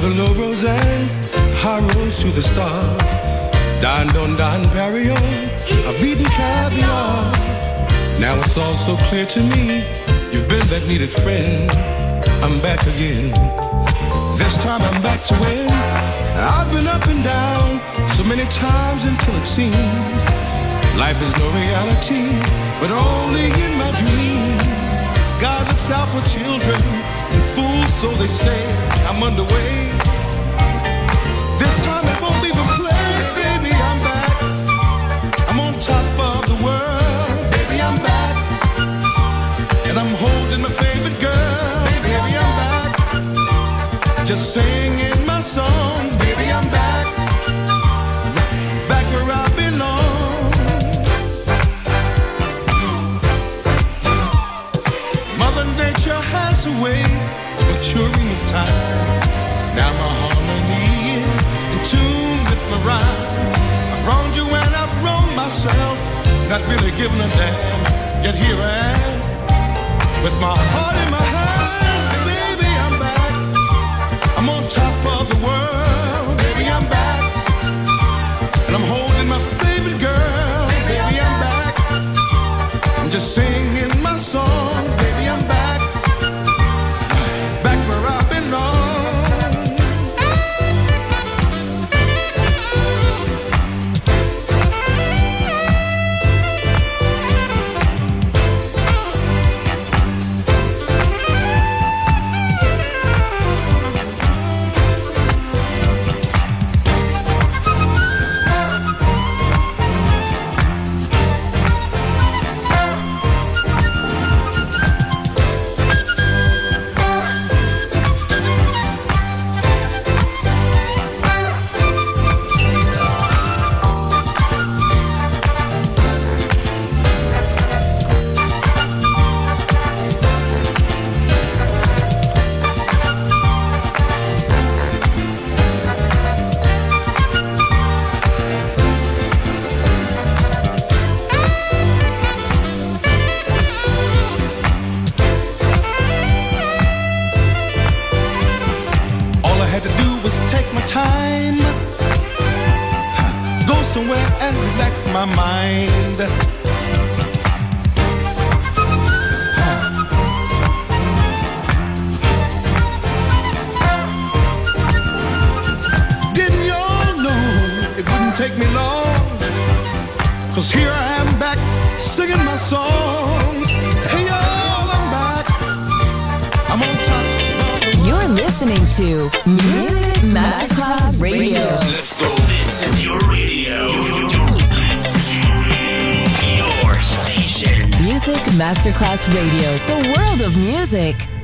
the low roads and high roads to the stars. don don Dom Perignon, I've eaten caviar. Now it's all so clear to me, you've been that needed friend. I'm back again. This time I'm back to win. I've been up and down so many times until it seems life is no reality, but only in my dreams. God looks out for children and fools, so they say. I'm underway. This time it won't even play, baby. I'm back. I'm on top of the world, baby. I'm back, and I'm holding my favorite girl, baby. I'm back. Just singing my songs, baby. I'm back Nature has a maturing with time. Now my harmony is in tune with my rhyme. I've wronged you and I've wronged myself, not really giving a damn. Yet here I am, with my heart in my hand. Cause here I am back singing my songs. Hey y'all, I'm back. I'm on top You're listening to Music Masterclass Radio. Let's go. This is your radio. Your station. Music Masterclass Radio, the world of music.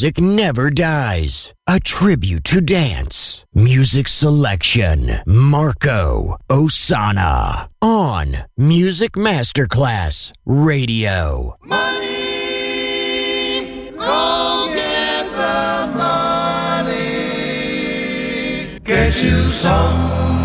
music never dies. A tribute to dance. Music selection. Marco Ossanna. On Music Masterclass Radio. Money! Go get the money. Get you some.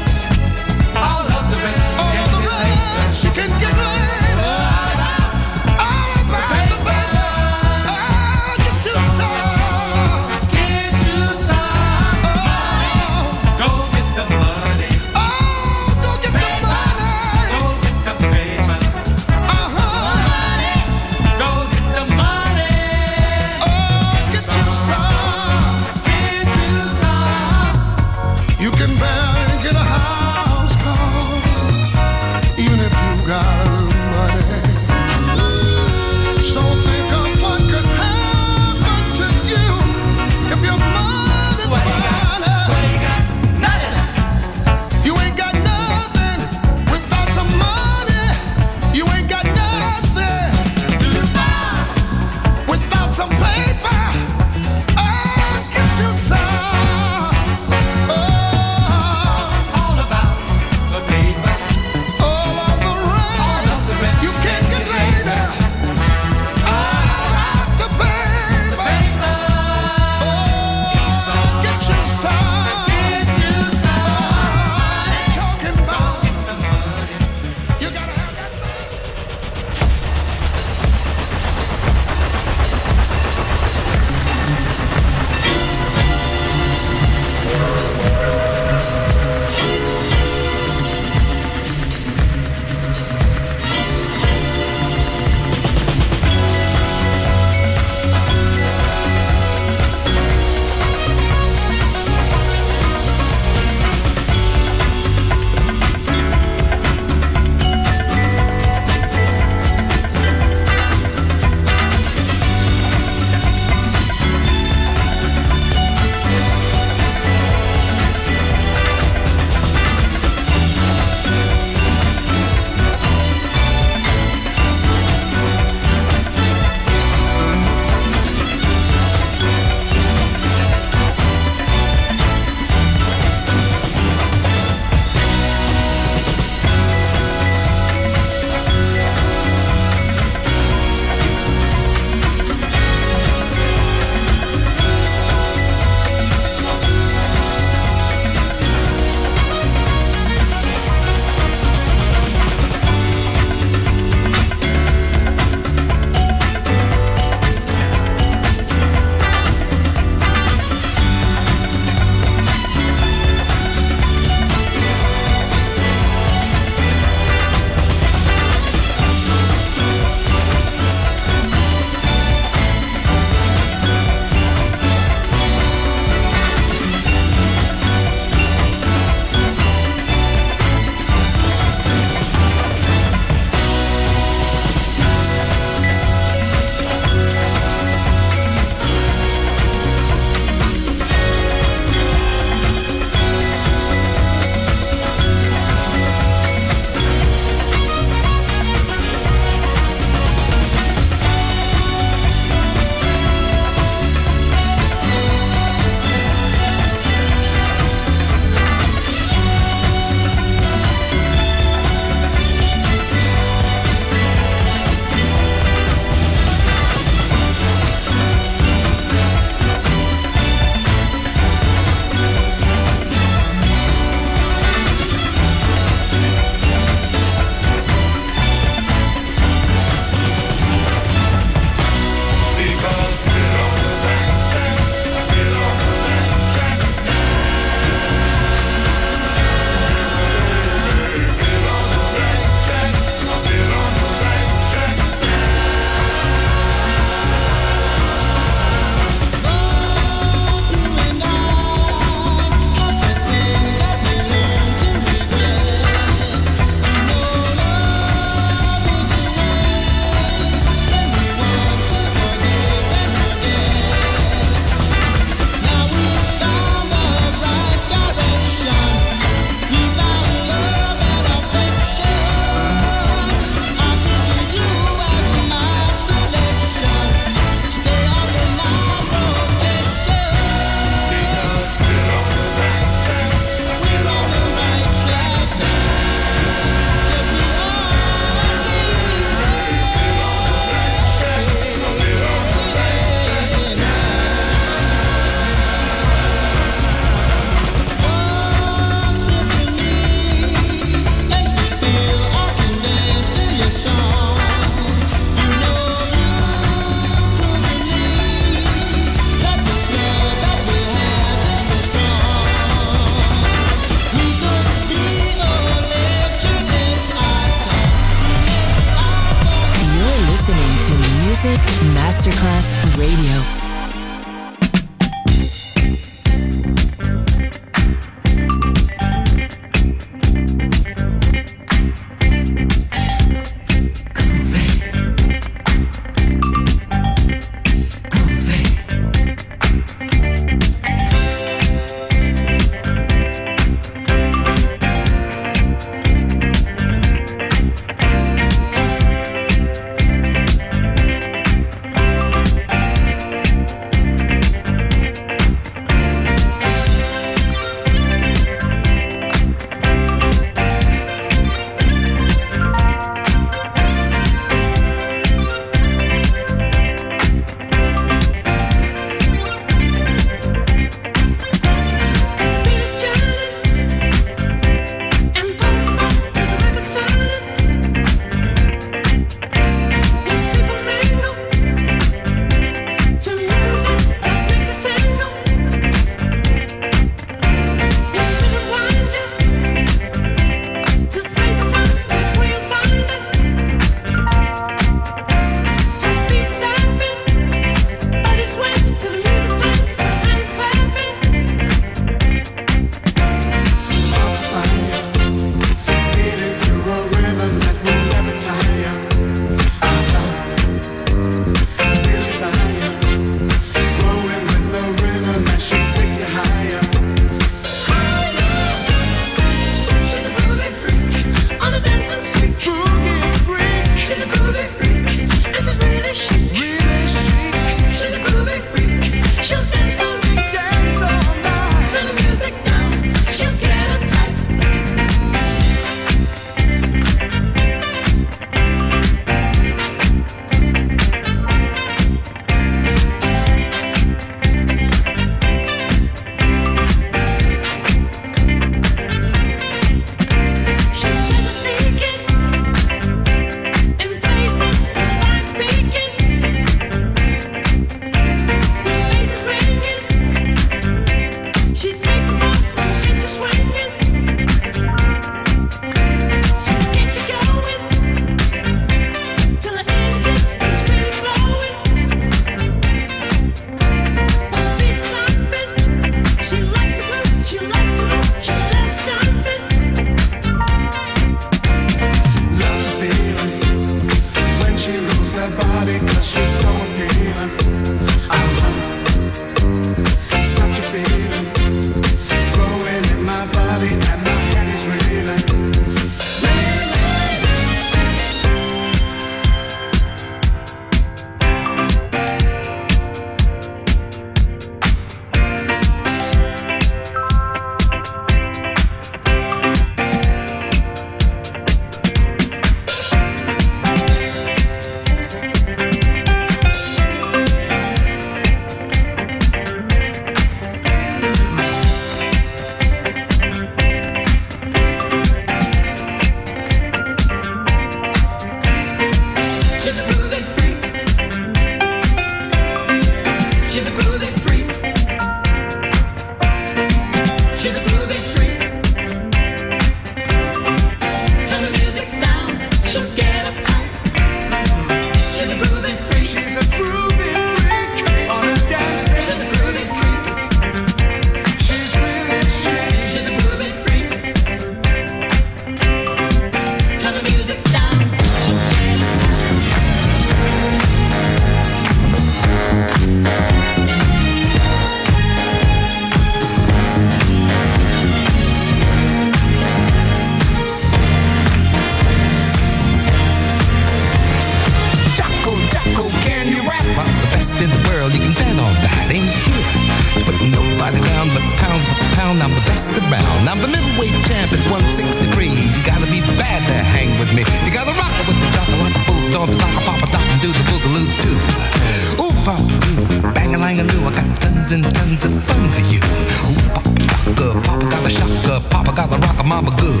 a mama good.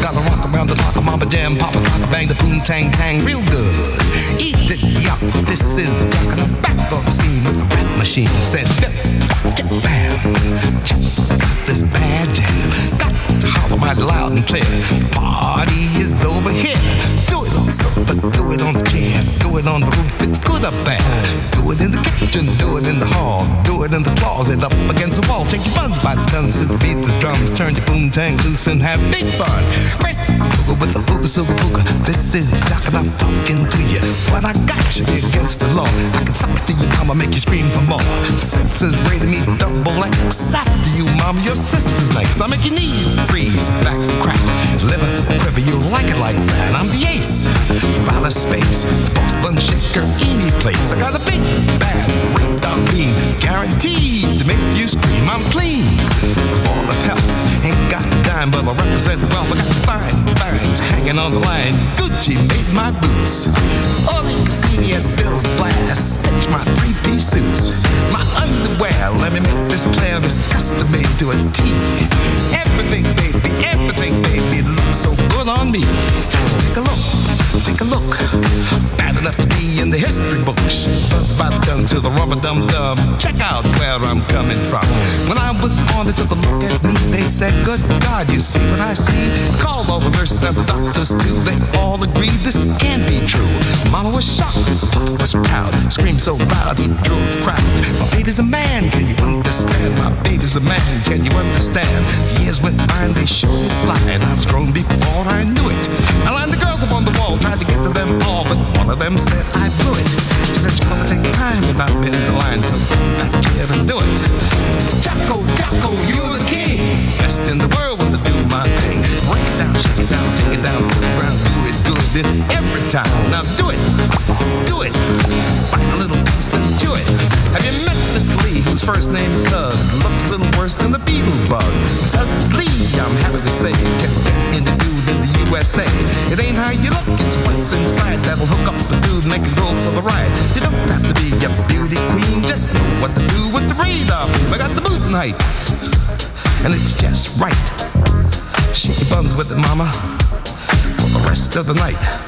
Gotta rock around the clock, a mama jam, pop a bang the boom, tang, tang, real good. Eat the yuck, this is the jock, and the back on the scene with a rap machine. Said, dip, dip, bam, got this bad jam. Got to holler mighty loud and clear. Party is over here. Do it do it on the chair, do it on the roof, it's good or bad. Do it in the kitchen, do it in the hall, do it in the closet, up against the wall. Take your buns by the tons to beat the drums, turn your boom tang loose and have big fun. Great with the ooga silver booga. This is Jock and I'm talking to you. What I got you against the law. I can talk to you, mama, make you scream for more. Senses rated me double X. After you, mama, your sister's next. I make your knees freeze, back crack, liver quiver. You like it like that. I'm the ace from outer space, boss shaker, any place. I got a big bad radar beam, guaranteed to make you scream. I'm clean, the ball of health. Ain't got a dime, but I represent wealth. I got fine, fines hanging on the line. Gucci made my boots. Oleg Cassini at Bill Blass stitched my three-piece suits. My underwear, let me make this clear, is custom made to a T. Everything, baby, everything, baby, looks so good on me. Take a look, take a look. Bad enough to be in the history books. But about to come to the rubber dum dum. Check out where I'm coming from. When I was born, they took a look at me. They said, Good God, you see what I see? Called all the nurses and the doctors too. They all agreed this can't be true. Mama was shocked, Papa was proud. Screamed so loud he drew a crowd. My baby's a man, can you understand? My baby's a man, can you understand? Years went by and they showed it flying. I was grown before I knew it. I the girls up on the wall, tried to get to them all, but one of them said I blew it. She said you're gonna take time if I've been line to come the night.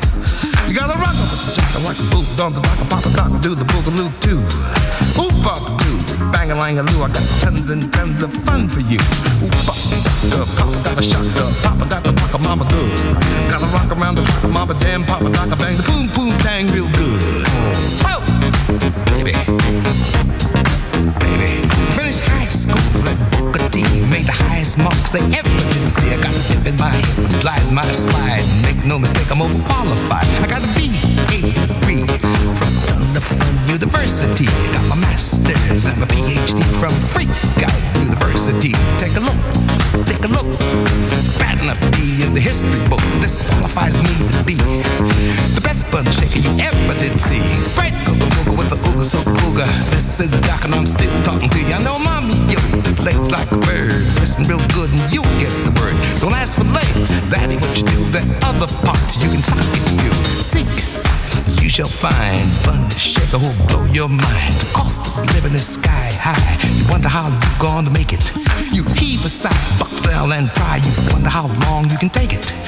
Shall find fun to shaker who'll blow your mind. The cost of living is sky high. You wonder how you're gonna make it. You heave a sigh, buck down and try. You wonder how long you can take it.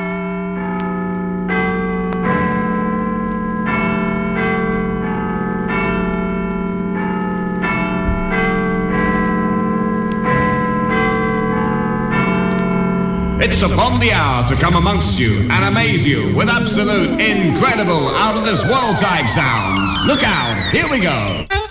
It's upon the hour to come amongst you and amaze you with absolute, incredible, out of this world type sounds. Look out, here we go.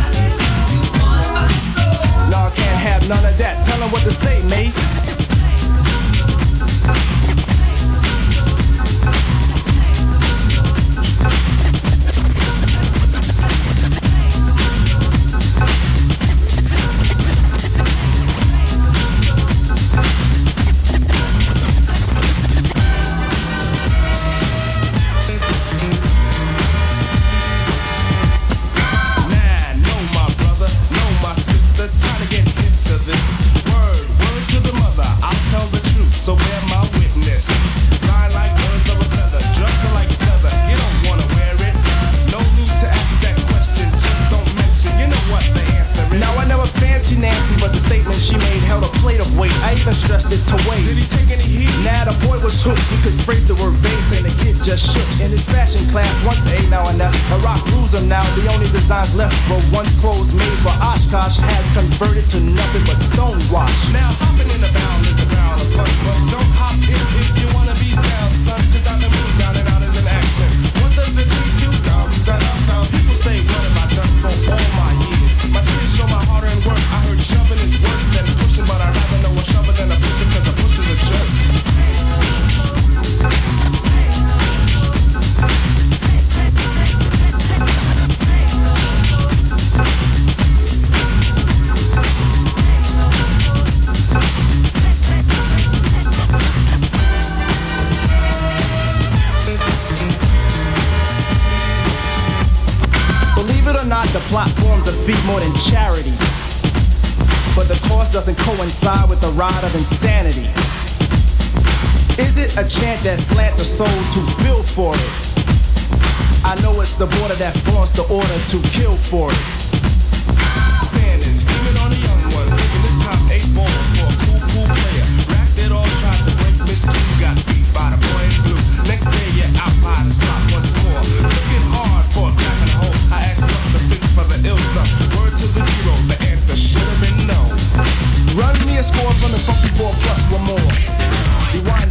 Have none of that. Tell them what to say, Mace. The plot forms a feat more than charity. But the cost doesn't coincide with the ride of insanity. Is it a chant that slant the soul to feel for it? I know it's the border that flaunts the order to kill for it. Score from the funky four plus one more. Rewind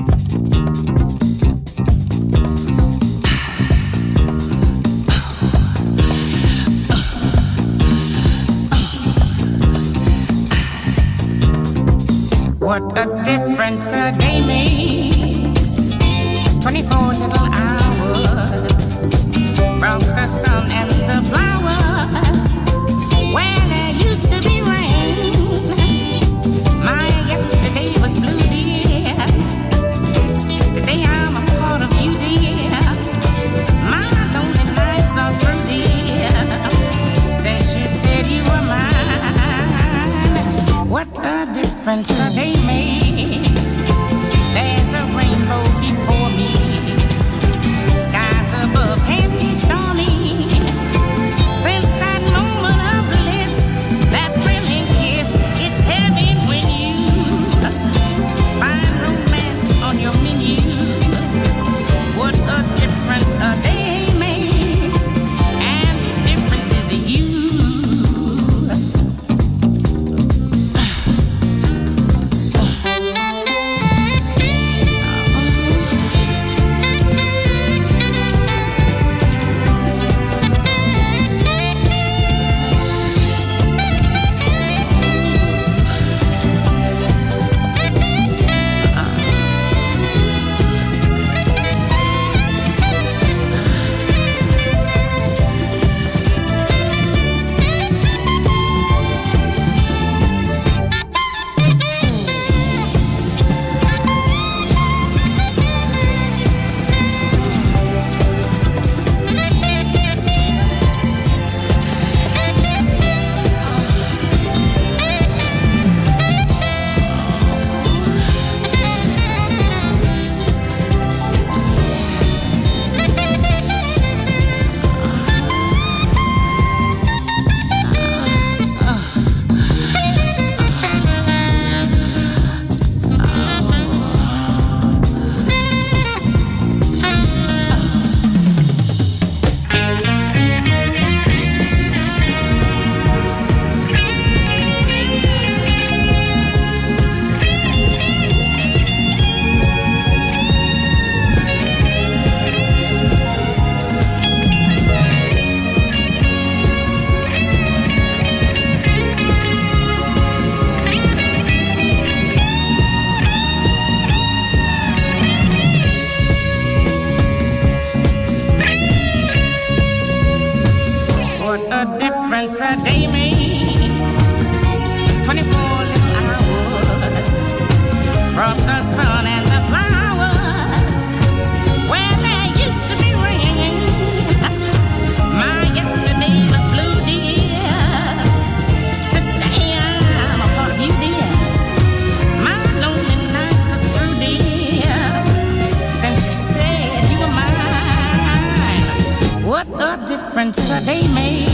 they made.